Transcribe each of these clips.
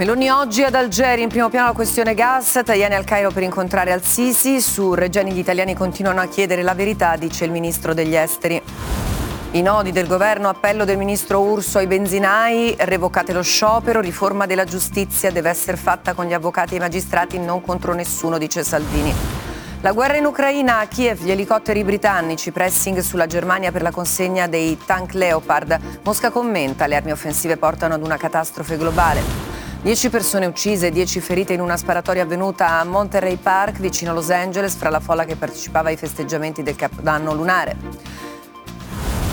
Meloni oggi ad Algeri, in primo piano la questione gas, Tajani al Cairo per incontrare Al-Sisi, su Regeni gli italiani continuano a chiedere la verità, dice il ministro degli esteri. I nodi del governo, appello del ministro Urso ai benzinai, revocate lo sciopero, riforma della giustizia deve essere fatta con gli avvocati e i magistrati, non contro nessuno, dice Salvini. La guerra in Ucraina, a Kiev gli elicotteri britannici, pressing sulla Germania per la consegna dei tank Leopard. Mosca commenta, le armi offensive portano ad una catastrofe globale. Dieci persone uccise, dieci ferite in una sparatoria avvenuta a Monterey Park, vicino Los Angeles, fra la folla che partecipava ai festeggiamenti del Capodanno lunare.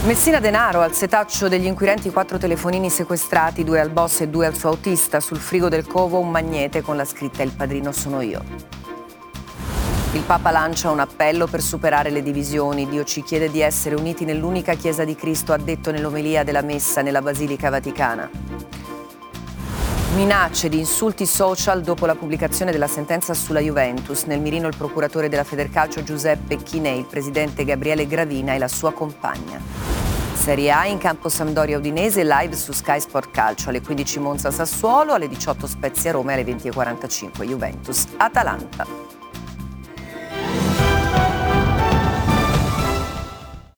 Messina Denaro, al setaccio degli inquirenti quattro telefonini sequestrati, due al boss e due al suo autista, sul frigo del covo un magnete con la scritta Il padrino sono io. Il Papa lancia un appello per superare le divisioni. Dio ci chiede di essere uniti nell'unica Chiesa di Cristo, ha detto nell'omelia della Messa nella Basilica Vaticana. Minacce di insulti social dopo la pubblicazione della sentenza sulla Juventus. Nel mirino il procuratore della Federcalcio Giuseppe Chinè, il presidente Gabriele Gravina e la sua compagna. Serie A in campo Sampdoria Udinese, live su Sky Sport Calcio alle 15 Monza Sassuolo, alle 18 Spezia Roma e alle 20.45 Juventus Atalanta.